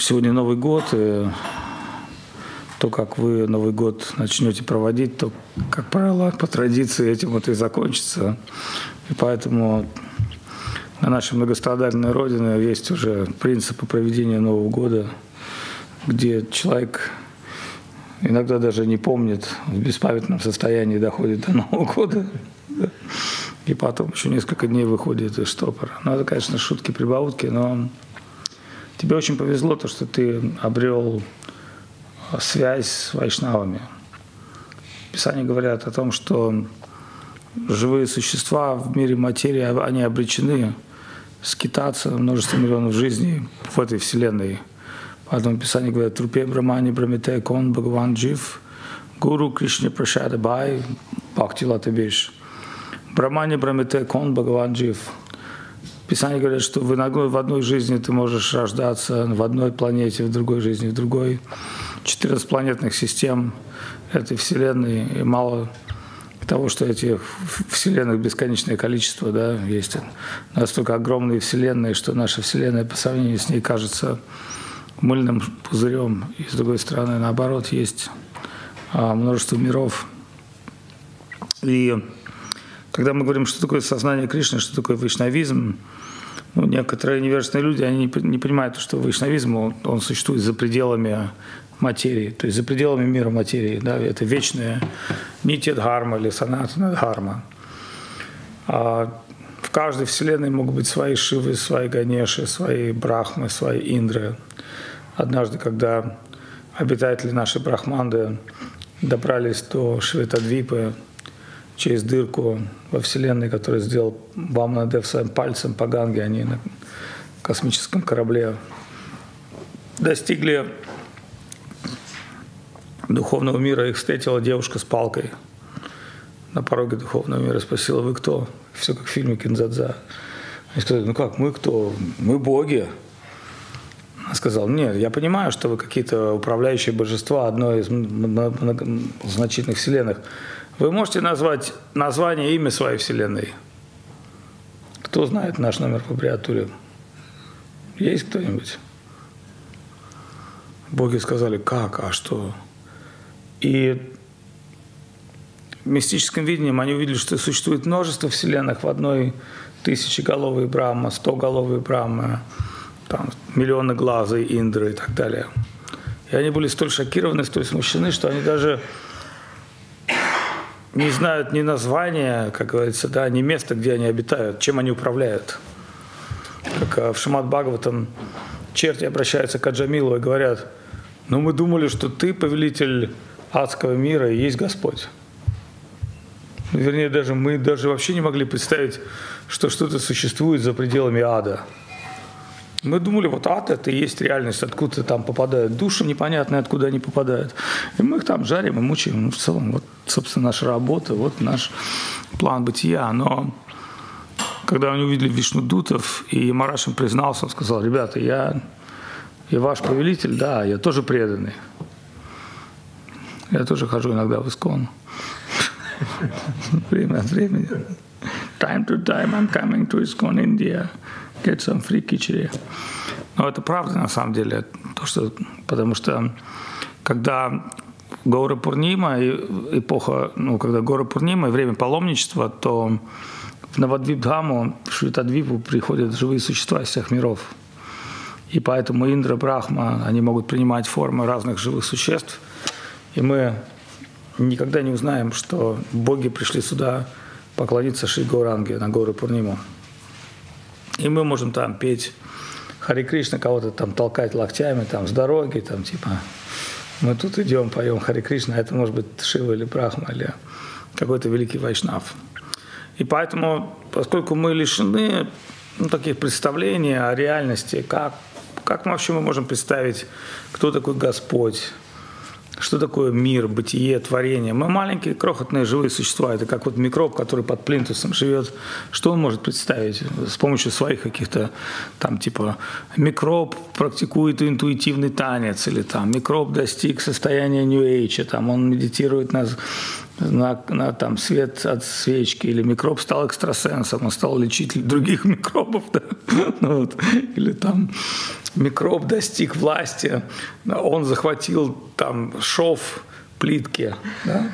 Сегодня Новый год, и то, как вы Новый год начнете проводить, то, как правило, по традиции этим вот и закончится. И поэтому на нашей многострадальной родине есть уже принципы проведения Нового года, где человек иногда даже не помнит, в беспамятном состоянии доходит до Нового года. И потом еще несколько дней выходит из штопора. Ну, это, конечно, шутки-прибаутки, но Тебе очень повезло, то, что ты обрел связь с вайшнавами. Писания говорят о том, что живые существа в мире материи, они обречены скитаться множество миллионов жизней в этой вселенной. Поэтому Писание говорит, Трупе Брамани Брамите Кон Бхагаван Джив, Гуру Кришне Прашада Бай, Бхакти Латабиш. Брамани Брамите Кон Бхагаван Джив – Писание говорит, что в одной, в одной жизни ты можешь рождаться, в одной планете, в другой жизни, в другой. 14 планетных систем этой Вселенной, и мало того, что этих вселенных бесконечное количество, да, есть настолько огромные вселенные, что наша вселенная по сравнению с ней кажется мыльным пузырем. И с другой стороны, наоборот, есть а, множество миров. И когда мы говорим, что такое сознание Кришны, что такое вайшнавизм, ну, некоторые невежественные люди, они не, понимают, что вайшнавизм, он, он существует за пределами материи, то есть за пределами мира материи. Да, это вечная нити дхарма или санатана дхарма. А в каждой вселенной могут быть свои шивы, свои ганеши, свои брахмы, свои индры. Однажды, когда обитатели нашей брахманды добрались до Шветадвипы, через дырку во Вселенной, которую сделал Вамнадев своим пальцем по Ганге, они на космическом корабле достигли духовного мира, их встретила девушка с палкой на пороге духовного мира, спросила, вы кто? Все как в фильме Кинзадза. Они сказали, ну как, мы кто? Мы боги. Она сказала, нет, я понимаю, что вы какие-то управляющие божества одной из значительных вселенных, вы можете назвать название, имя своей Вселенной? Кто знает наш номер по аббревиатуре? Есть кто-нибудь? Боги сказали, как, а что? И мистическим видением они увидели, что существует множество вселенных в одной тысячеголовой Брахма, стоголовой Брахма, там, миллионы глазы, Индры и так далее. И они были столь шокированы, столь смущены, что они даже не знают ни названия, как говорится, да, ни места, где они обитают, чем они управляют. Как э, в Шамат Бхагаватам черти обращаются к Аджамилу и говорят, ну мы думали, что ты повелитель адского мира и есть Господь. Вернее, даже мы даже вообще не могли представить, что что-то существует за пределами ада. Мы думали, вот ад это и есть реальность, откуда там попадают души непонятные, откуда они попадают. И мы их там жарим и мучаем. Ну, в целом, вот, собственно, наша работа, вот наш план бытия. Но когда они увидели Вишну Дутов, и Мараш им признался, он сказал, ребята, я, я ваш повелитель, да, я тоже преданный. Я тоже хожу иногда в Искон. Время от времени. Time to time I'm coming to Искон, India some free кичери. Но это правда на самом деле, то, что, потому что когда Гора Пурнима, эпоха, ну, когда Гора Пурнима и время паломничества, то в Навадвипдхаму, в Швитадвипу приходят живые существа из всех миров. И поэтому Индра, Брахма, они могут принимать формы разных живых существ. И мы никогда не узнаем, что боги пришли сюда поклониться Шри Гауранге на гору Пурниму. И мы можем там петь Хари Кришна, кого-то там толкать локтями там с дороги, там типа мы тут идем, поем Хари Кришна, это может быть Шива или Брахма или какой-то великий вайшнав. И поэтому, поскольку мы лишены ну, таких представлений о реальности, как, как вообще мы можем представить, кто такой Господь, что такое мир, бытие, творение. Мы маленькие, крохотные живые существа. Это как вот микроб, который под плинтусом живет. Что он может представить с помощью своих каких-то там типа микроб практикует интуитивный танец или там микроб достиг состояния New Age, там он медитирует на на, на там свет от свечки, или микроб стал экстрасенсом, он стал лечить других микробов, да? ну, вот. или там микроб достиг власти, он захватил там шов плитки, да?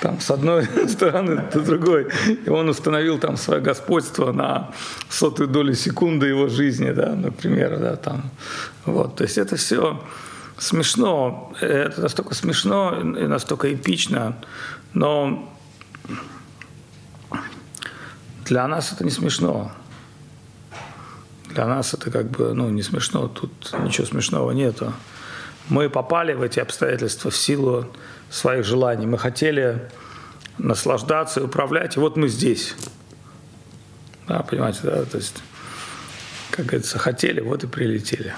там с одной стороны до другой, и он установил там свое господство на сотую долю секунды его жизни, да, например, да, там, вот, то есть это все смешно, это настолько смешно и настолько эпично, но для нас это не смешно. Для нас это как бы, ну, не смешно, тут ничего смешного нету. Мы попали в эти обстоятельства в силу своих желаний. Мы хотели наслаждаться и управлять, и вот мы здесь. Да, понимаете, да, то есть, как говорится, хотели, вот и прилетели.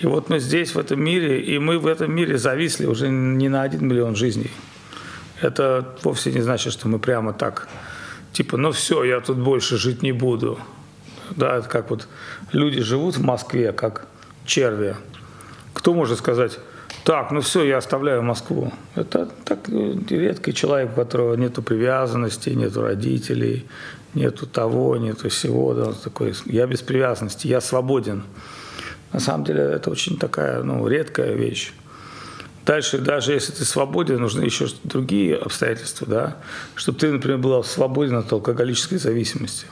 И вот мы здесь, в этом мире, и мы в этом мире зависли уже не на один миллион жизней. Это вовсе не значит, что мы прямо так, типа, ну все, я тут больше жить не буду. Да, это как вот люди живут в Москве, как черви. Кто может сказать, так, ну все, я оставляю Москву. Это так редкий человек, у которого нету привязанности, нету родителей, нету того, нету всего. Да, такой, я без привязанности, я свободен. На самом деле это очень такая ну, редкая вещь. Дальше, даже если ты свободен, нужны еще другие обстоятельства, да, чтобы ты, например, был свободен от алкоголической зависимости.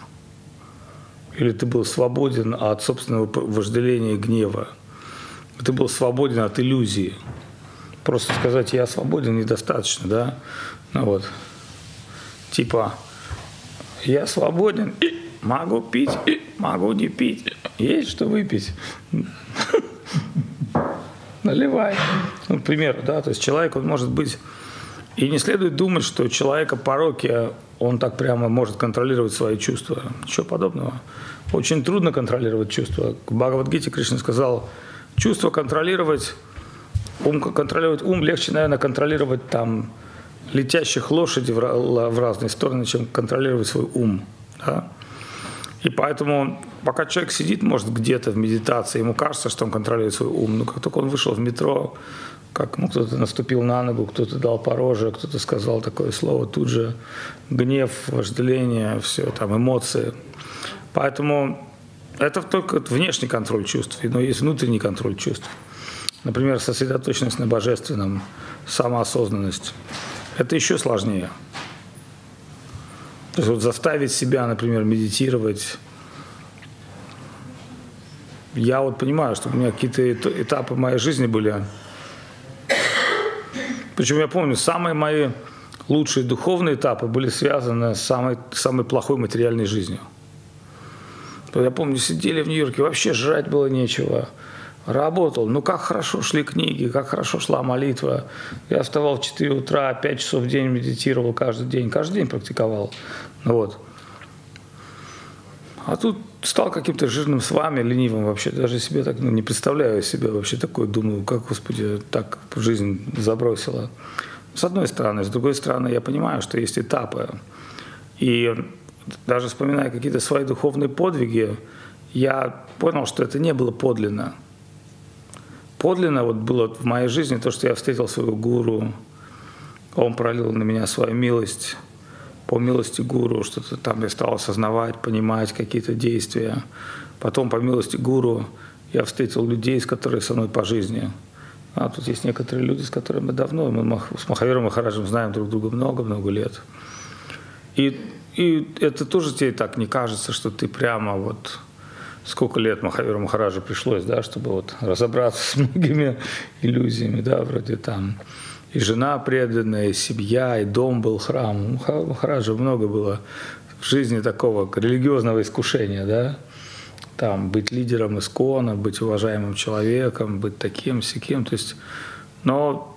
Или ты был свободен от собственного вожделения и гнева ты был свободен от иллюзии. Просто сказать «я свободен» недостаточно, да? Ну вот, типа «я свободен и могу пить, и могу не пить, есть что выпить». Наливай. Ну, к примеру, да, то есть человек, он может быть... И не следует думать, что человека пороки, он так прямо может контролировать свои чувства. Ничего подобного. Очень трудно контролировать чувства. В Бхагавадгите Кришна сказал – чувство контролировать, ум контролировать ум легче, наверное, контролировать там летящих лошадей в разные стороны, чем контролировать свой ум. Да? И поэтому, пока человек сидит, может, где-то в медитации, ему кажется, что он контролирует свой ум. Но как только он вышел в метро, как ну, кто-то наступил на ногу, кто-то дал пороже, кто-то сказал такое слово, тут же гнев, вожделение, все, там эмоции. Поэтому это только внешний контроль чувств, но есть внутренний контроль чувств. Например, сосредоточенность на божественном, самоосознанность. Это еще сложнее. То есть вот заставить себя, например, медитировать. Я вот понимаю, что у меня какие-то этапы моей жизни были. Причем я помню, самые мои лучшие духовные этапы были связаны с самой, самой плохой материальной жизнью. Я помню, сидели в Нью-Йорке, вообще жрать было нечего. Работал. Ну, как хорошо шли книги, как хорошо шла молитва. Я вставал в 4 утра, 5 часов в день медитировал каждый день. Каждый день практиковал. Вот. А тут стал каким-то жирным с вами, ленивым вообще. Даже себе так ну, не представляю себе вообще такое. Думаю, как, Господи, так жизнь забросила. С одной стороны. С другой стороны, я понимаю, что есть этапы. И даже вспоминая какие-то свои духовные подвиги, я понял, что это не было подлинно. Подлинно вот было в моей жизни то, что я встретил своего гуру, он пролил на меня свою милость, по милости гуру, что-то там я стал осознавать, понимать какие-то действия. Потом по милости гуру я встретил людей, с которыми со мной по жизни. А тут есть некоторые люди, с которыми мы давно, мы с Махавером Махараджем знаем друг друга много-много лет. И и это тоже тебе так не кажется, что ты прямо вот сколько лет Махаверу Махараджу пришлось, да, чтобы вот разобраться с многими иллюзиями, да, вроде там и жена преданная, и семья, и дом был храм. У Махараджа много было в жизни такого религиозного искушения, да, там быть лидером искона, быть уважаемым человеком, быть таким, сяким, то есть, но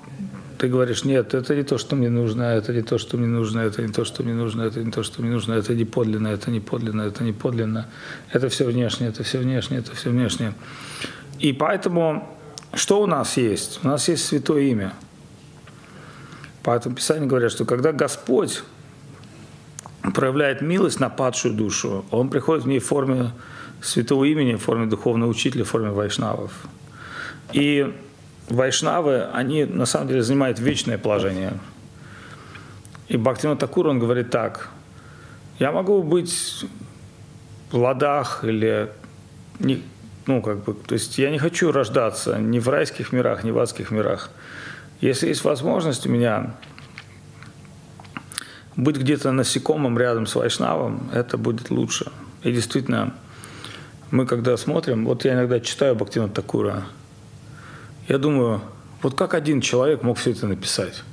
ты говоришь, нет, это не то, что мне нужно, это не то, что мне нужно, это не то, что мне нужно, это не то, что мне нужно, это не подлинно, это не подлинно, это не подлинно, это все внешнее, это все внешнее, это все внешнее. И поэтому что у нас есть? У нас есть святое имя. Поэтому Писание говорят, что когда Господь проявляет милость на падшую душу, Он приходит в ней в форме святого имени, в форме духовного учителя, в форме вайшнавов. И вайшнавы, они на самом деле занимают вечное положение. И Бхактина Такур, он говорит так, я могу быть в ладах или не, ну, как бы, то есть я не хочу рождаться ни в райских мирах, ни в адских мирах. Если есть возможность у меня быть где-то насекомым рядом с Вайшнавом, это будет лучше. И действительно, мы когда смотрим, вот я иногда читаю Бхактина Такура, я думаю, вот как один человек мог все это написать?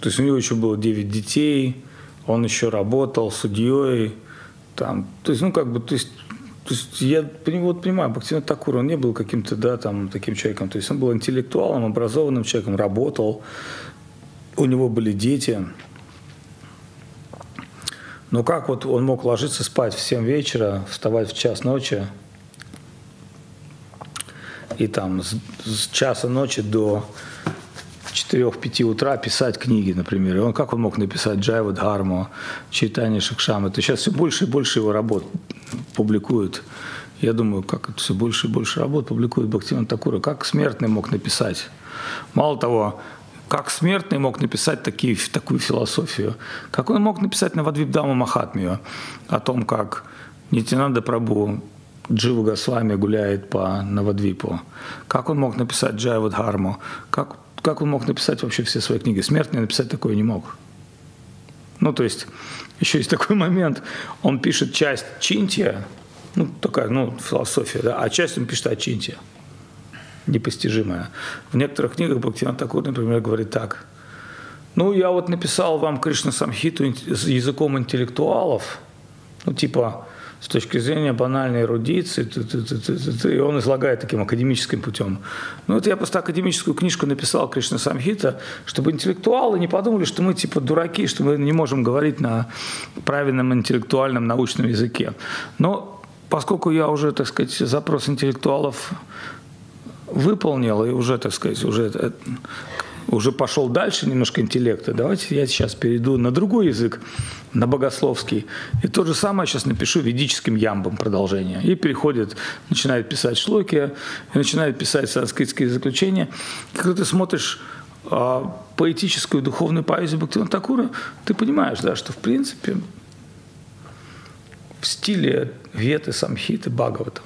То есть у него еще было 9 детей, он еще работал судьей, там, то есть, ну, как бы, то есть, то есть я вот понимаю, Бхактивинод Такур, он не был каким-то, да, там, таким человеком, то есть он был интеллектуалом, образованным человеком, работал, у него были дети. Но как вот он мог ложиться спать в 7 вечера, вставать в час ночи, и там с, с часа ночи до 4-5 утра писать книги, например. И он, как он мог написать Джайва Дхарму, Чайтани Шакшам? Это сейчас все больше и больше его работ публикуют. Я думаю, как это все больше и больше работ публикует Бхактиван Такура. Как смертный мог написать? Мало того, как смертный мог написать такие, такую философию? Как он мог написать на Вадвибдама Махатмию о том, как Нитинанда Прабу Джива Госвами гуляет по Навадвипу? Как он мог написать Джайвадхарму? Как как он мог написать вообще все свои книги? Смертный написать такое не мог. Ну, то есть, еще есть такой момент, он пишет часть Чинтия, ну, такая, ну, философия, да, а часть он пишет о Чинтия, непостижимая. В некоторых книгах Бхактиван Такур, например, говорит так, ну, я вот написал вам Кришна Самхиту языком интеллектуалов, ну, типа, с точки зрения банальной эрудиции, и он излагает таким академическим путем. Ну вот я просто академическую книжку написал Кришна Самхита, чтобы интеллектуалы не подумали, что мы типа дураки, что мы не можем говорить на правильном интеллектуальном научном языке. Но поскольку я уже, так сказать, запрос интеллектуалов выполнил и уже, так сказать, уже уже пошел дальше немножко интеллекта, давайте я сейчас перейду на другой язык, на богословский. И то же самое сейчас напишу ведическим ямбом продолжение. И переходит, начинает писать шлоки, и начинает писать санскритские заключения. Когда ты смотришь а, поэтическую духовную поэзию Бхактивана Такура, ты понимаешь, да, что в принципе в стиле Веты, Самхиты, Бхагавата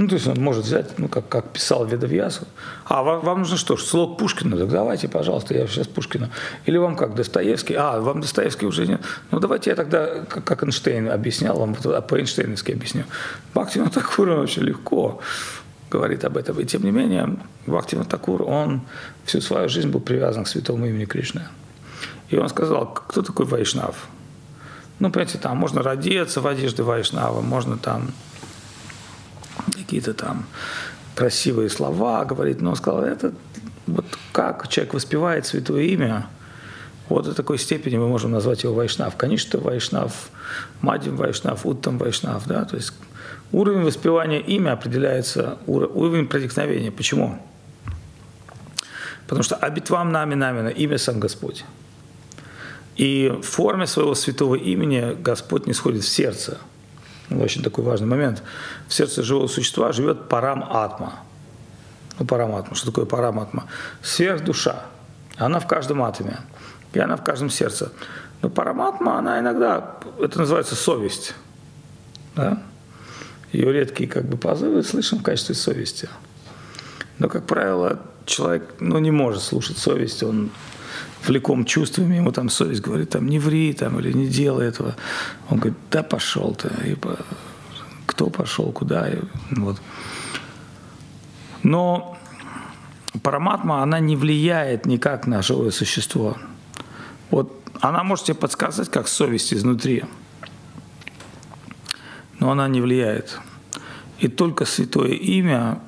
ну, то есть он может взять, ну, как, как писал Ведовьясу. А вам, вам нужно что, слог Пушкина? Так давайте, пожалуйста, я сейчас Пушкина. Или вам как, Достоевский? А, вам Достоевский уже нет. Ну, давайте я тогда, как, как Эйнштейн объяснял, вам по-эйнштейновски объясню. Бхактивина Такура очень легко говорит об этом. И тем не менее, Бхактивина Такур, он всю свою жизнь был привязан к святому имени Кришны. И он сказал, кто такой Вайшнав? Ну, понимаете, там можно родиться в одежде Вайшнава, можно там какие-то там красивые слова говорит, но он сказал, это вот как человек воспевает святое имя, вот до такой степени мы можем назвать его Вайшнав. Конечно, Вайшнав, Мадим Вайшнав, Уттам Вайшнав, да, то есть уровень воспевания имя определяется уровень проникновения. Почему? Потому что «Абитвам нами намина» – имя сам Господь. И в форме своего святого имени Господь не сходит в сердце – очень такой важный момент. В сердце живого существа живет парам-атма. Ну, парам-атма. Что такое парам-атма? Сверхдуша. Она в каждом атоме. И она в каждом сердце. Но параматма, она иногда, это называется совесть. Да? Ее редкие как бы позывы слышим в качестве совести. Но, как правило, человек ну, не может слушать совесть, он влеком чувствами, ему там совесть говорит, там, не ври, там, или не делай этого. Он говорит, да пошел ты, и кто пошел, куда, и, вот. Но параматма, она не влияет никак на живое существо. Вот она может тебе подсказать, как совесть изнутри, но она не влияет. И только святое имя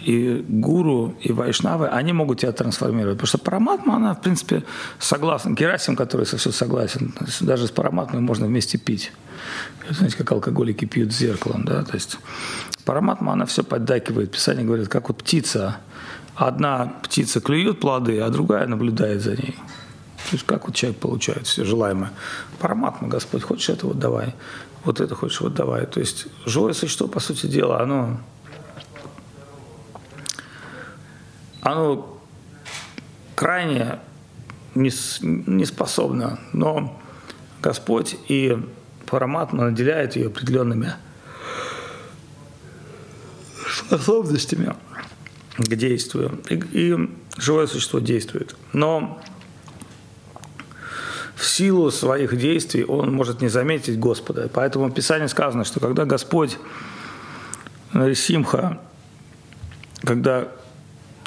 и гуру, и вайшнавы, они могут тебя трансформировать. Потому что параматма, она, в принципе, согласна. Герасим, который со все согласен, даже с параматмой можно вместе пить. Знаете, как алкоголики пьют зеркалом, да, то есть параматма, она все поддакивает. Писание говорит, как вот птица. Одна птица клюет плоды, а другая наблюдает за ней. То есть как вот человек получает все желаемое. Параматма, Господь, хочешь это, вот давай. Вот это хочешь, вот давай. То есть живое существо, по сути дела, оно оно крайне не, не но Господь и Параматма наделяет ее определенными способностями к действию. И, и живое существо действует. Но в силу своих действий он может не заметить Господа. Поэтому в Писании сказано, что когда Господь Симха, когда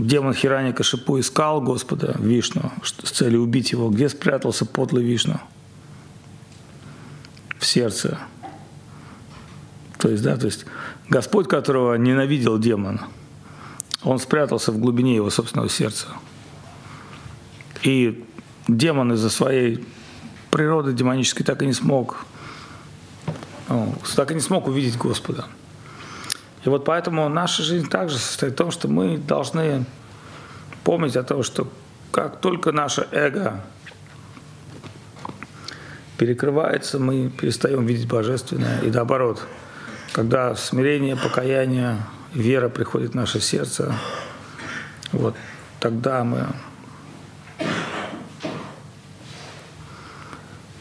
демон Хирани Кашипу искал Господа Вишну с целью убить его, где спрятался подлый Вишну? В сердце. То есть, да, то есть Господь, которого ненавидел демон, он спрятался в глубине его собственного сердца. И демон из-за своей природы демонической так и не смог, ну, так и не смог увидеть Господа. И вот поэтому наша жизнь также состоит в том, что мы должны помнить о том, что как только наше эго перекрывается, мы перестаем видеть божественное. И наоборот, когда смирение, покаяние, вера приходит в наше сердце, вот тогда мы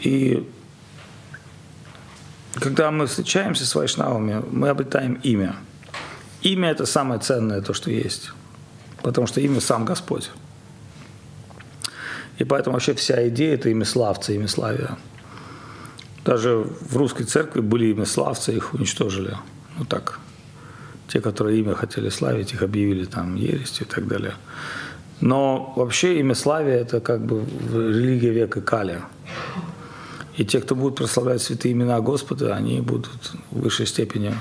и когда мы встречаемся с вайшнавами, мы обретаем имя – Имя – это самое ценное, то, что есть. Потому что имя – сам Господь. И поэтому вообще вся идея – это имя славца, имя славия. Даже в русской церкви были имя славца, их уничтожили. Ну так, те, которые имя хотели славить, их объявили там ерестью и так далее. Но вообще имя славия – это как бы религия века Кали. И те, кто будут прославлять святые имена Господа, они будут в высшей степени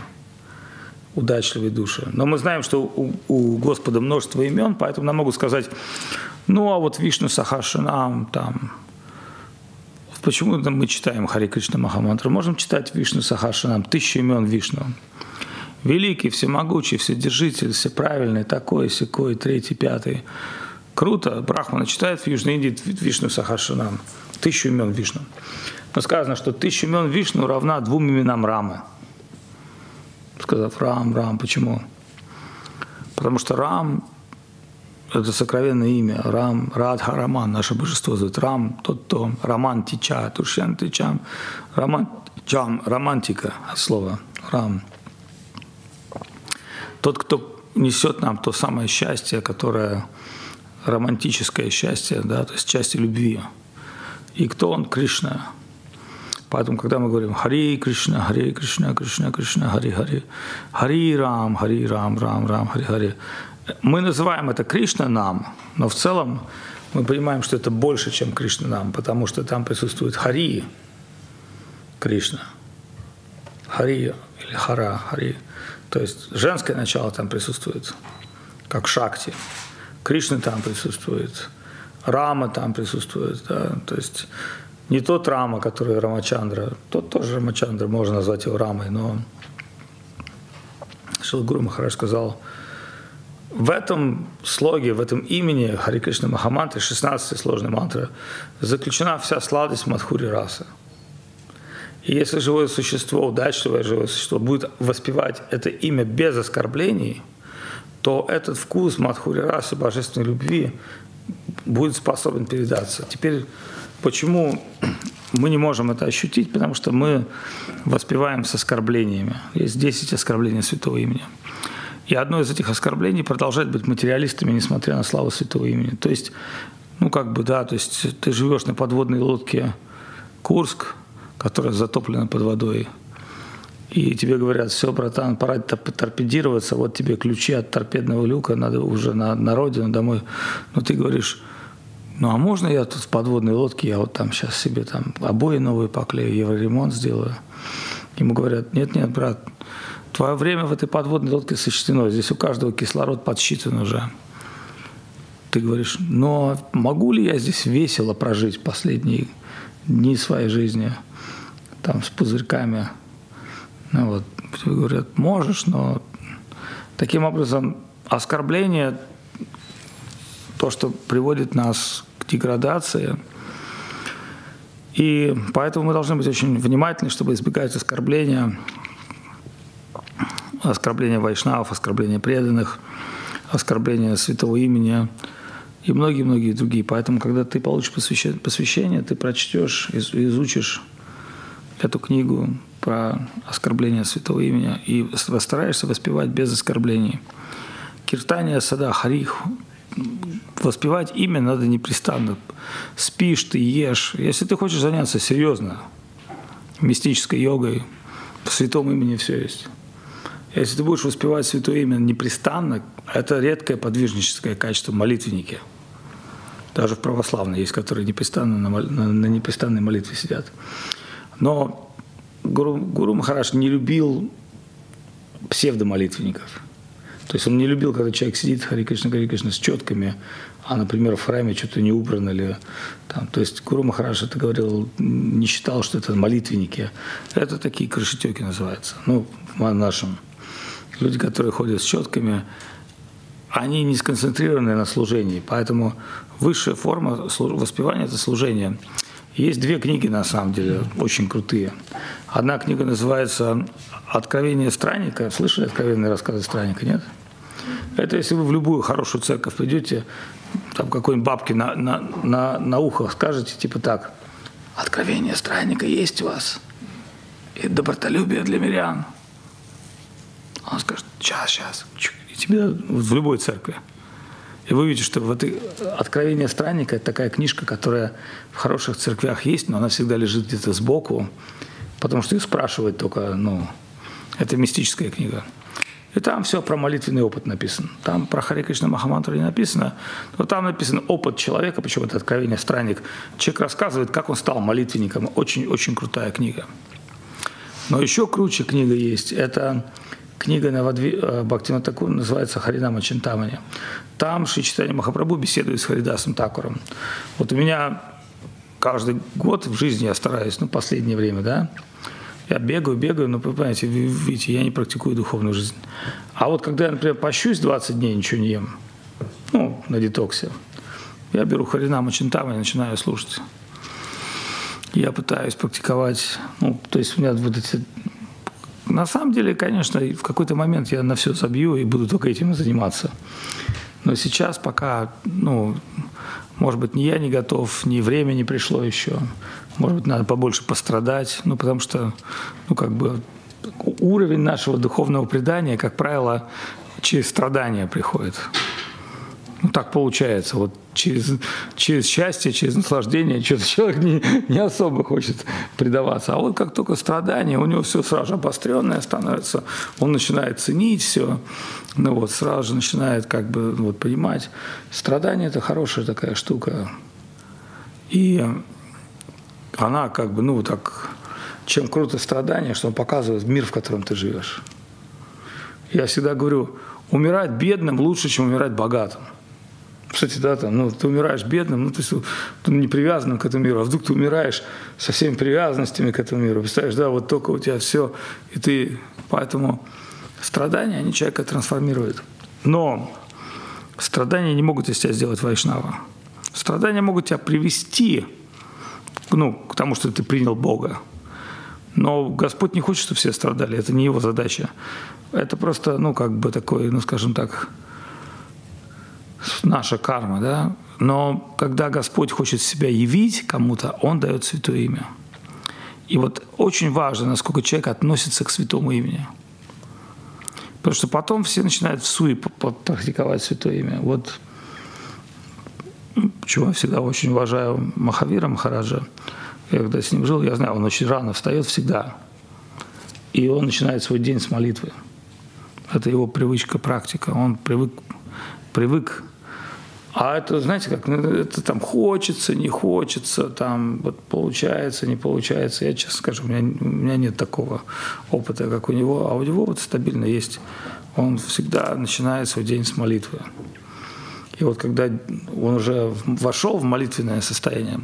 удачливые души. Но мы знаем, что у, у Господа множество имен, поэтому нам могут сказать, ну а вот Вишну Сахашинам, там, почему мы читаем Хари Кришна Махамантру? Можем читать Вишну Сахашинам, тысячу имен Вишну. Великий, всемогучий, вседержитель, всеправильный, такой, секой, третий, пятый. Круто. Брахмана читает в Южной Индии Вишну Сахашинам. Тысячу имен Вишну. Но сказано, что тысяча имен Вишну равна двум именам Рамы – сказав Рам, Рам. Почему? Потому что Рам – это сокровенное имя. Рам, Радха Раман, наше божество зовут. Рам – тот, кто Роман Тича, Туршен Тичам. Роман, чам, романтика от слова Рам. Тот, кто несет нам то самое счастье, которое романтическое счастье, да, то есть счастье любви. И кто он? Кришна. Поэтому, когда мы говорим Хари Кришна, Хари Кришна, Кришна, Кришна, Хари Хари, Хари Рам, Хари Рам, Рам, Рам, Хари Хари, мы называем это Кришна нам, но в целом мы понимаем, что это больше, чем Кришна нам, потому что там присутствует Хари Кришна. Хари или Хара, Хари. То есть женское начало там присутствует, как Шакти. Кришна там присутствует, Рама там присутствует. Да? То есть не тот Рама, который Рамачандра, тот тоже Рамачандра, можно назвать его Рамой, но Шилгуру Махараш сказал, в этом слоге, в этом имени Хари Кришна Махамантры, 16 сложной мантры, заключена вся сладость Мадхури расы. И если живое существо, удачливое живое существо, будет воспевать это имя без оскорблений, то этот вкус Мадхури расы, божественной любви, будет способен передаться. Теперь Почему мы не можем это ощутить? Потому что мы воспеваем с оскорблениями. Есть 10 оскорблений святого имени. И одно из этих оскорблений продолжать быть материалистами, несмотря на славу святого имени. То есть, ну как бы, да, то есть ты живешь на подводной лодке Курск, которая затоплена под водой, и тебе говорят, все, братан, пора торпедироваться, вот тебе ключи от торпедного люка, надо уже на, на родину, домой. Но ты говоришь, ну а можно я тут в подводной лодке, я вот там сейчас себе там обои новые поклею, евроремонт сделаю? Ему говорят, нет-нет, брат, твое время в этой подводной лодке сочтено, здесь у каждого кислород подсчитан уже. Ты говоришь, но могу ли я здесь весело прожить последние дни своей жизни, там с пузырьками? Ну вот, говорят, можешь, но таким образом оскорбление, то, что приводит нас деградация. И поэтому мы должны быть очень внимательны, чтобы избегать оскорбления, оскорбления вайшнавов, оскорбления преданных, оскорбления святого имени. и многие-многие другие. Поэтому, когда ты получишь посвящение, посвящение ты прочтешь, изучишь эту книгу про оскорбление святого имени и постараешься воспевать без оскорблений. Киртания сада харих. Воспевать имя надо непрестанно. Спишь ты, ешь. Если ты хочешь заняться серьезно мистической йогой, в святом имени все есть. Если ты будешь воспевать святое имя непрестанно, это редкое подвижническое качество молитвенники. Даже в православной есть, которые непрестанно на, на, на непрестанной молитве сидят. Но Гуру, Гуру Махараш не любил псевдомолитвенников. То есть он не любил, когда человек сидит, Хари Кришна, Хари Кришна, с четками, а, например, в храме что-то не убрано или там. То есть Гуру Махараш это говорил, не считал, что это молитвенники. Это такие крышетеки называются. Ну, в нашем люди, которые ходят с четками, они не сконцентрированы на служении, поэтому высшая форма воспевания – это служение. Есть две книги, на самом деле, очень крутые. Одна книга называется «Откровение странника». Слышали «Откровенные рассказы странника», нет? Это если вы в любую хорошую церковь придете, там какой-нибудь бабки на, на, на, на ухо скажете, типа так, «Откровение странника есть у вас, и добротолюбие для мирян». Он скажет, сейчас, сейчас. И тебе в любой церкви. И вы видите, что вот «Откровение странника» – это такая книжка, которая в хороших церквях есть, но она всегда лежит где-то сбоку, потому что ее спрашивают только, ну, это мистическая книга. И там все про молитвенный опыт написано. Там про Хари Кришна Махамантру не написано, но там написан опыт человека, почему это откровение странник. Человек рассказывает, как он стал молитвенником. Очень-очень крутая книга. Но еще круче книга есть. Это книга Навадви, э, Бхактина Такур называется Харинама Чинтамани. Там Шри Читани Махапрабху беседует с Харидасом Такуром. Вот у меня каждый год в жизни я стараюсь, ну, последнее время, да, я бегаю, бегаю, но вы понимаете, видите, я не практикую духовную жизнь. А вот когда я, например, пощусь 20 дней, ничего не ем, ну, на детоксе, я беру Харинама Чинтамани и начинаю слушать. Я пытаюсь практиковать, ну, то есть у меня вот эти на самом деле, конечно, в какой-то момент я на все забью и буду только этим заниматься. Но сейчас пока, ну, может быть, ни я не готов, ни время не пришло еще. Может быть, надо побольше пострадать, ну, потому что, ну, как бы уровень нашего духовного предания, как правило, через страдания приходит. Ну, так получается. Вот через, через счастье, через наслаждение что-то человек не, не особо хочет предаваться. А вот как только страдание, у него все сразу обостренное становится, он начинает ценить все, ну вот сразу же начинает как бы вот понимать. Страдание – это хорошая такая штука. И она как бы, ну так, чем круто страдание, что он показывает мир, в котором ты живешь. Я всегда говорю, умирать бедным лучше, чем умирать богатым. Кстати, да, там, ну, ты умираешь бедным, ну, то есть ты не привязанным к этому миру, а вдруг ты умираешь со всеми привязанностями к этому миру. Представляешь, да, вот только у тебя все, и ты, поэтому страдания, они человека трансформируют. Но страдания не могут из тебя сделать вайшнава. Страдания могут тебя привести ну, к тому, что ты принял Бога. Но Господь не хочет, чтобы все страдали, это не его задача. Это просто, ну, как бы такой, ну, скажем так, наша карма, да, но когда Господь хочет себя явить кому-то, Он дает святое имя. И вот очень важно, насколько человек относится к святому имени. Потому что потом все начинают в суе практиковать святое имя. Вот почему я всегда очень уважаю Махавира Махараджа. Я когда с ним жил, я знаю, он очень рано встает всегда. И он начинает свой день с молитвы. Это его привычка, практика. Он привык, привык а это, знаете, как, ну, это там хочется, не хочется, там вот получается, не получается. Я честно скажу, у меня, у меня нет такого опыта, как у него, а у него вот стабильно есть. Он всегда начинает свой день с молитвы. И вот когда он уже вошел в молитвенное состояние,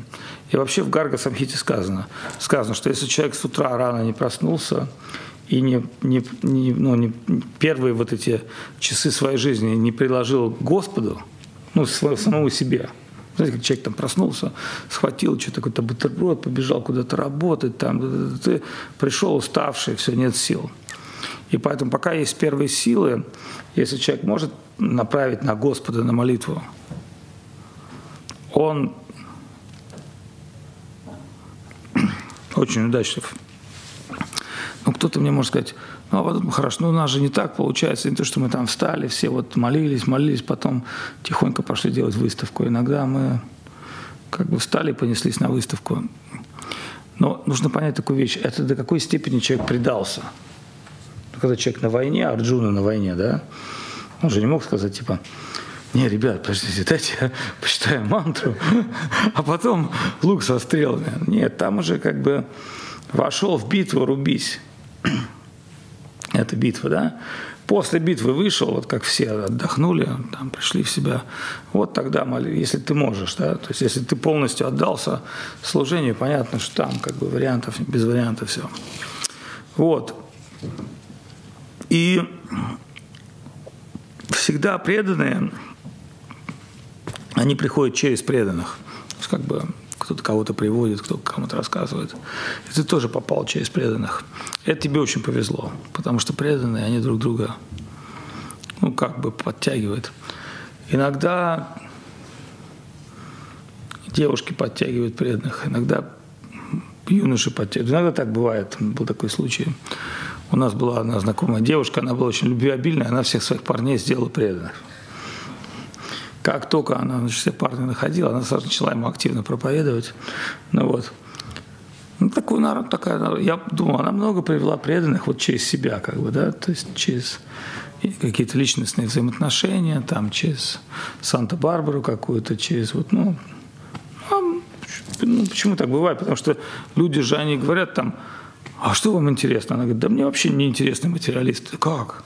и вообще в Гарга Самхите сказано, сказано, что если человек с утра рано не проснулся, и не, не, не, ну, не первые вот эти часы своей жизни не приложил к Господу, ну, самому себе. Знаете, как человек там проснулся, схватил что-то, какой-то бутерброд, побежал куда-то работать, там, ты пришел уставший, все, нет сил. И поэтому пока есть первые силы, если человек может направить на Господа, на молитву, он очень удачлив. Ну, кто-то мне может сказать, ну, а потом, хорошо, ну, у нас же не так получается, не то, что мы там встали, все вот молились, молились, потом тихонько пошли делать выставку. Иногда мы как бы встали и понеслись на выставку. Но нужно понять такую вещь, это до какой степени человек предался. Когда человек на войне, Арджуна на войне, да, он же не мог сказать, типа, не, ребят, подождите, дайте я почитаю мантру, а потом лук со стрелами. Нет, там уже как бы вошел в битву, рубись. Это битва, да? После битвы вышел, вот как все отдохнули, там пришли в себя, вот тогда моли, если ты можешь, да, то есть если ты полностью отдался служению, понятно, что там как бы вариантов, без вариантов все. Вот. И всегда преданные, они приходят через преданных. Как бы кто-то кого-то приводит, кто кому-то рассказывает. И ты тоже попал через преданных. Это тебе очень повезло, потому что преданные, они друг друга, ну, как бы подтягивают. Иногда девушки подтягивают преданных, иногда юноши подтягивают. Иногда так бывает. Был такой случай. У нас была одна знакомая девушка, она была очень любвеобильная, она всех своих парней сделала преданных. Как только она значит, все парни находила, она сразу начала ему активно проповедовать. Ну вот. Ну, такой народ, такая, я думаю, она много привела преданных вот через себя, как бы, да, то есть через какие-то личностные взаимоотношения, там, через Санта-Барбару какую-то, через вот, ну, а, ну, почему так бывает? Потому что люди же, они говорят там, а что вам интересно? Она говорит, да мне вообще не интересны материалисты. Как?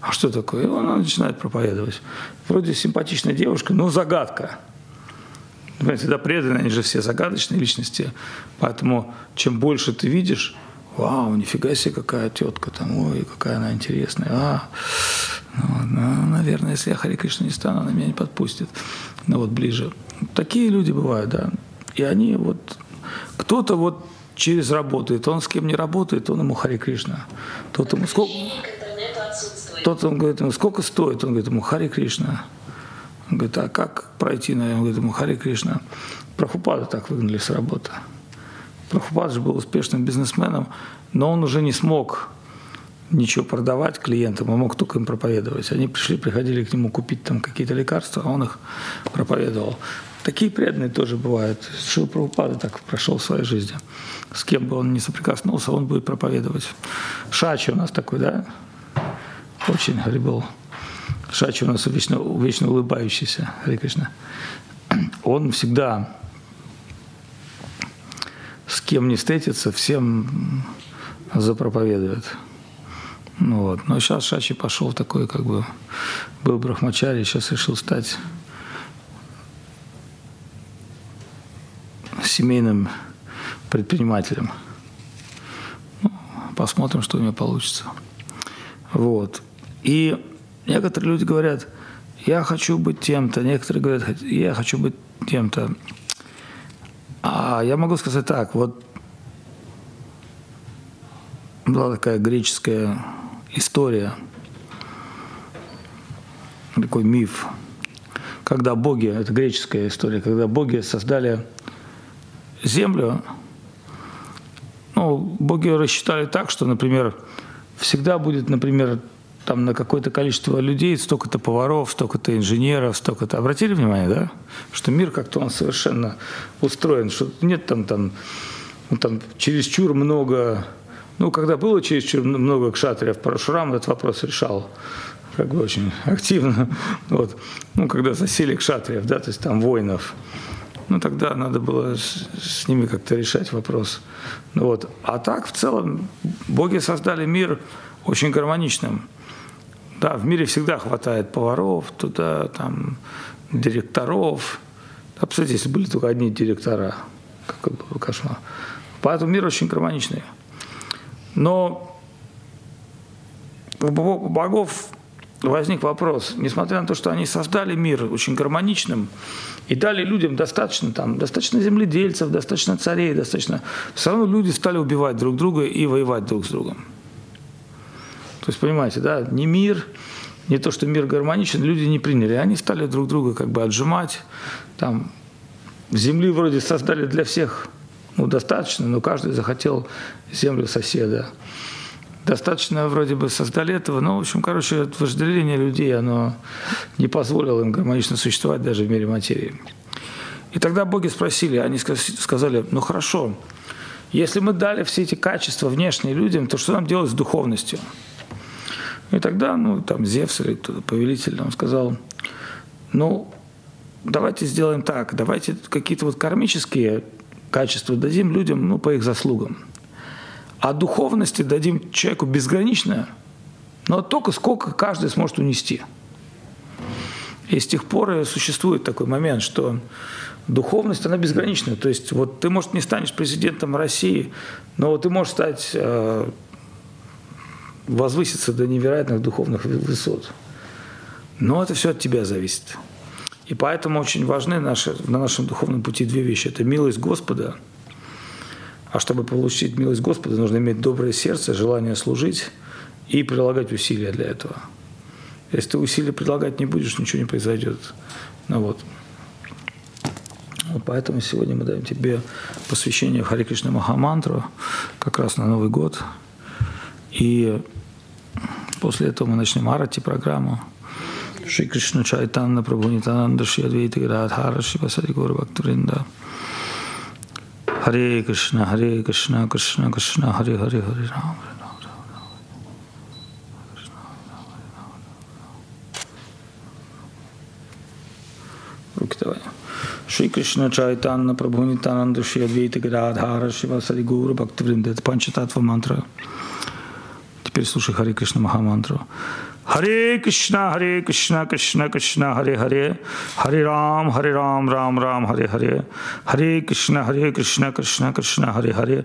А что такое? И она начинает проповедовать. Вроде симпатичная девушка, но загадка. Понимаете, да, преданные, они же все загадочные личности. Поэтому чем больше ты видишь, вау, нифига себе, какая тетка там, ой, какая она интересная. А, ну, ну, наверное, если я Хари Кришна не стану, она меня не подпустит. Ну вот ближе. Такие люди бывают, да. И они вот, кто-то вот через работает, он с кем не работает, он ему Хари Кришна. Тот ему сколько... Тот он говорит ему, сколько стоит? Он говорит ему, Хари Кришна. Он говорит, а как пройти на Он говорит ему, Хари Кришна. Прохупада так выгнали с работы. Прохупад же был успешным бизнесменом, но он уже не смог ничего продавать клиентам, он мог только им проповедовать. Они пришли, приходили к нему купить там какие-то лекарства, а он их проповедовал. Такие преданные тоже бывают. Шил Прабхупада так прошел в своей жизни. С кем бы он ни соприкоснулся, он будет проповедовать. Шачи у нас такой, да? Очень был. Шачи у нас вечно, вечно улыбающийся, Хари Кришна. Он всегда с кем не встретится, всем запроповедует. Вот. Но сейчас Шачи пошел такой, как бы, был брахмачари, сейчас решил стать семейным предпринимателем. Ну, посмотрим, что у него получится. Вот. И некоторые люди говорят, я хочу быть тем-то, некоторые говорят, я хочу быть тем-то. А я могу сказать так, вот была такая греческая история, такой миф, когда боги, это греческая история, когда боги создали землю, ну, боги рассчитали так, что, например, всегда будет, например, там на какое-то количество людей, столько-то поваров, столько-то инженеров, столько-то. Обратили внимание, да? Что мир как-то он совершенно устроен, что нет там, там, ну, там чересчур много... Ну, когда было чересчур много кшатриев, Парашурам этот вопрос решал как бы очень активно. Вот. Ну, когда засели кшатриев, да, то есть там воинов. Ну, тогда надо было с, с ними как-то решать вопрос. Ну, вот. А так, в целом, боги создали мир очень гармоничным. Да, в мире всегда хватает поваров, туда, там, директоров. Да, представляете, если были только одни директора, как бы кошмар. Поэтому мир очень гармоничный. Но у богов возник вопрос, несмотря на то, что они создали мир очень гармоничным и дали людям достаточно, там, достаточно земледельцев, достаточно царей, достаточно... Все равно люди стали убивать друг друга и воевать друг с другом. То есть, понимаете, да, не мир, не то, что мир гармоничен, люди не приняли. Они стали друг друга как бы отжимать, там, земли вроде создали для всех ну, достаточно, но каждый захотел землю соседа. Достаточно вроде бы создали этого, но, в общем, короче, вожделение людей, оно не позволило им гармонично существовать даже в мире материи. И тогда боги спросили, они сказали, ну хорошо, если мы дали все эти качества внешние людям, то что нам делать с духовностью? И тогда, ну, там, Зевс или повелитель, он сказал, ну, давайте сделаем так, давайте какие-то вот кармические качества дадим людям, ну, по их заслугам. А духовности дадим человеку безграничное, но только сколько каждый сможет унести. И с тех пор существует такой момент, что духовность, она безграничная. То есть вот ты, может, не станешь президентом России, но ты можешь стать э, возвыситься до невероятных духовных высот. Но это все от тебя зависит. И поэтому очень важны наши, на нашем духовном пути две вещи. Это милость Господа. А чтобы получить милость Господа, нужно иметь доброе сердце, желание служить и прилагать усилия для этого. Если ты усилия предлагать не будешь, ничего не произойдет. Ну вот. Поэтому сегодня мы даем тебе посвящение Хари Кришна Махамантру как раз на Новый год. И После этого мы начнем арати программу. Шри Кришна Чайтанна Прабху Нитананда Шри Адвайта Гададхара Шри Васади Гуру Бхактавринда. Харе Кришна, Харе Кришна, Кришна Кришна, Харе Харе, Харе Рам, Руки давай. Шри Кришна Чайтанна Прабху Нитананда Шри Адвайта Гададхара Шри Васади Гуру Бхактавринда. Это Панчататва мантра. Теперь слушай Хари Кришна Махамантру. Харе Кришна, Харе Кришна, Кришна Кришна, Харе Харе, Харе Рам, Харе Рам, Рам Рам, Харе Харе, Харе Кришна, Харе Кришна, Кришна Кришна, Харе Харе,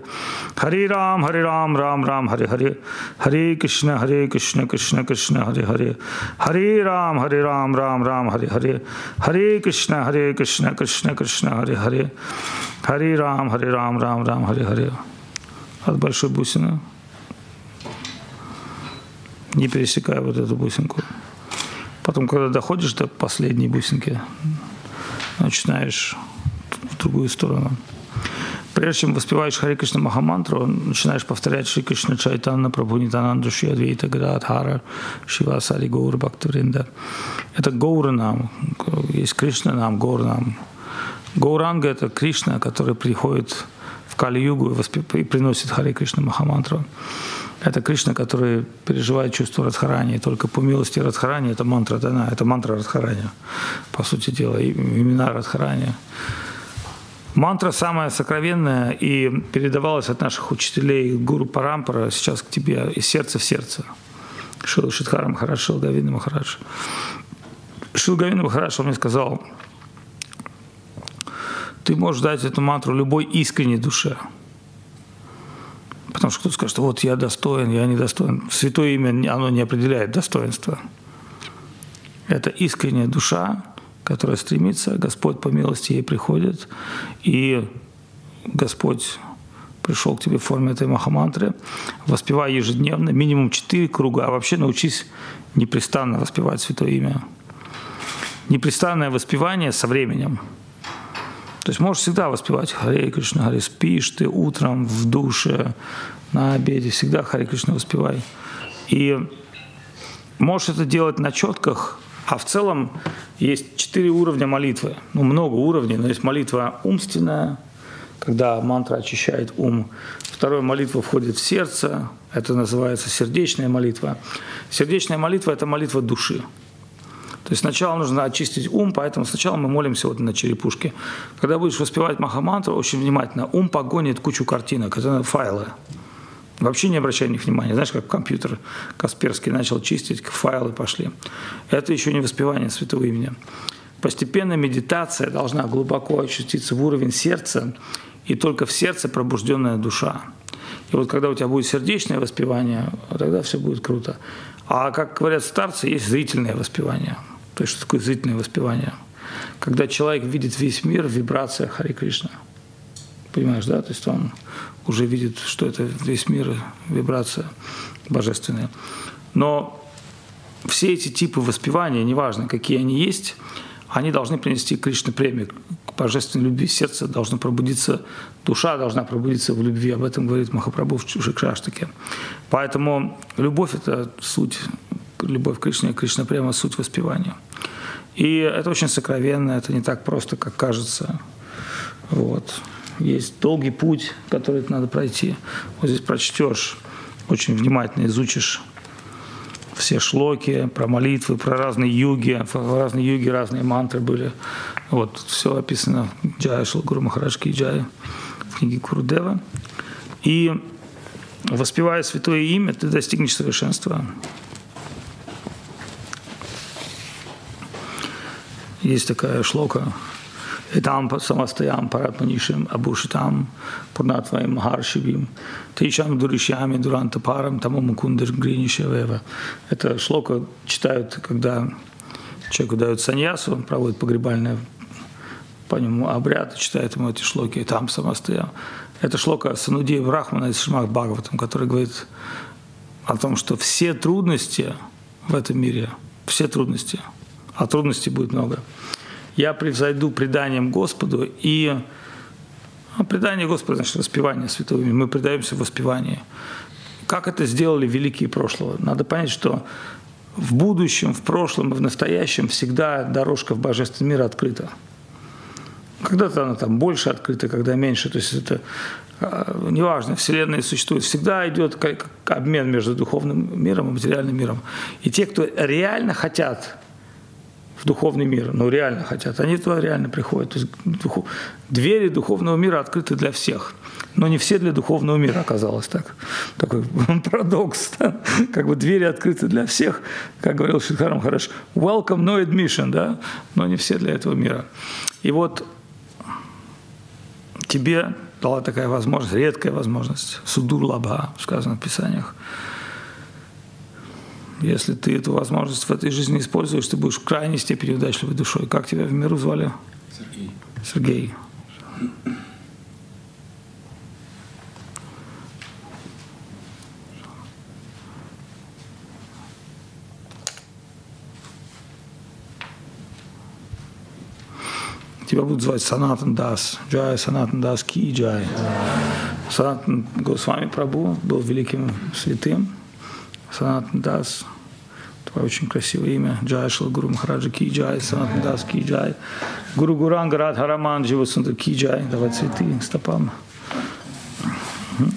Харе Рам, Харе Рам, Рам Рам, Харе Харе, Харе Кришна, Харе Кришна, Кришна Кришна, Харе Харе, Харе Рам, Харе Рам, Рам Рам, Харе Харе, Харе Кришна, Харе Кришна, Кришна Кришна, Харе Харе, Харе Рам, Харе Рам, Рам Рам, Харе Харе. От большой бусины не пересекая вот эту бусинку. Потом, когда доходишь до последней бусинки, начинаешь в другую сторону. Прежде чем воспеваешь Хари Кришна Махамантру, начинаешь повторять Шри Кришна Чайтанна, Прабхунитананду, Шри Адвейта, Гададхара, Шивасари, Гаур, Бхактавринда. Это Гаурнам, есть Кришна нам, Гаурнам. Гауранга – это Кришна, который приходит в Кали-югу и, и приносит Хари Кришна Махамантру. Это Кришна, который переживает чувство Радхарани. Только по милости Радхарани это мантра дана, это мантра Радхарани, по сути дела, имена Радхарани. Мантра самая сокровенная и передавалась от наших учителей Гуру Парампара сейчас к тебе из сердца в сердце. Шил Шидхарам Махарадж, Шил Гавинда Махарадж. Шил Махарадж, он мне сказал, ты можешь дать эту мантру любой искренней душе – Потому что кто-то скажет, вот я достоин, я недостоин. Святое имя, оно не определяет достоинство. Это искренняя душа, которая стремится, Господь по милости ей приходит, и Господь пришел к тебе в форме этой махамантры, воспевай ежедневно, минимум четыре круга, а вообще научись непрестанно воспевать Святое Имя. Непрестанное воспевание со временем – то есть можешь всегда воспевать Харе Кришна, Харе, спишь ты утром в душе, на обеде, всегда Харе Кришна воспевай. И можешь это делать на четках, а в целом есть четыре уровня молитвы. Ну, много уровней, но есть молитва умственная, когда мантра очищает ум. Вторая молитва входит в сердце, это называется сердечная молитва. Сердечная молитва – это молитва души. То есть сначала нужно очистить ум, поэтому сначала мы молимся вот на черепушке. Когда будешь воспевать Махамантру, очень внимательно, ум погонит кучу картинок, это файлы. Вообще не обращай на них внимания. Знаешь, как компьютер Касперский начал чистить, файлы пошли. Это еще не воспевание святого имени. Постепенно медитация должна глубоко очиститься в уровень сердца, и только в сердце пробужденная душа. И вот когда у тебя будет сердечное воспевание, тогда все будет круто. А как говорят старцы, есть зрительное воспевание – то есть, что такое зрительное воспевание? Когда человек видит весь мир в вибрациях Хари Кришна. Понимаешь, да? То есть он уже видит, что это весь мир, вибрация божественная. Но все эти типы воспевания, неважно, какие они есть, они должны принести Кришне премию божественной любви сердце должно пробудиться, душа должна пробудиться в любви. Об этом говорит Махапрабху в Шикшаштаке. Поэтому любовь – это суть, любовь к Кришне, Кришна прямо суть воспевания. И это очень сокровенно, это не так просто, как кажется. Вот. Есть долгий путь, который надо пройти. Вот здесь прочтешь, очень внимательно изучишь все шлоки, про молитвы, про разные юги, в разные юги разные мантры были. Вот все описано в Джая Шалгуру Махараджки Джая в книге Курудева. И воспевая святое имя, ты достигнешь совершенства. Есть такая шлока Etam samastayam paratmanishim abushitam purnatvaim maharshivim Тейшам дуришьями дуранта парам тому мукундер гринишевева. Это шлока читают, когда человеку дают саньясу, проводят погребальное по нему обряд, читает ему эти шлоки, и там самостоял. Это шлока Санудея Брахмана из Шимах Бхагаватам, который говорит о том, что все трудности в этом мире, все трудности, а трудностей будет много, я превзойду преданием Господу, и ну, предание Господа, значит, воспевание святого. Мы предаемся в воспевании. Как это сделали великие прошлого? Надо понять, что в будущем, в прошлом и в настоящем всегда дорожка в божественный мир открыта. Когда-то она там больше открыта, когда меньше. То есть это а, неважно, Вселенная существует. Всегда идет обмен между духовным миром и материальным миром. И те, кто реально хотят духовный мир, ну реально хотят, они туда реально приходят. То есть духов... двери духовного мира открыты для всех, но не все для духовного мира оказалось так. Такой парадокс. Да? Как бы двери открыты для всех, как говорил Шидхарам Хараш, welcome, no admission, да? но не все для этого мира. И вот тебе дала такая возможность, редкая возможность, судур лаба, сказано в Писаниях, если ты эту возможность в этой жизни используешь, ты будешь в крайней степени удачливой душой. Как тебя в миру звали? Сергей. Сергей. Тебя будут звать Санатан Дас. Джай, Санатан Дас, Ки Джай. Санатан Госвами Прабу был великим святым. Санатан Дас, твое очень красивое имя, Джай Шла Гуру Махараджа Ки Джай, Санатан Дас Ки Джай, Гуру Гуранга Радхараман Дживасундар Ки Джай, давай цветы стопам.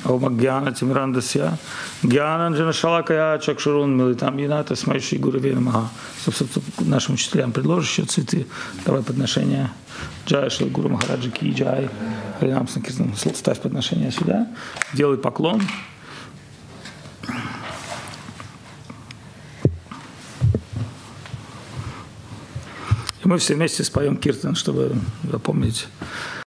Ом Гьяна Тимрандасья, Гьянанджана Шалакая Чакшурун Милитам Яната Смайши стоп, стоп, нашим учителям предложишь еще цветы. Давай подношение. Джай Шла Гуру Махараджа Ки Джай. Харинам Санкиртан. Ставь подношение сюда. Делай поклон. Мы все вместе споем киртан, чтобы запомнить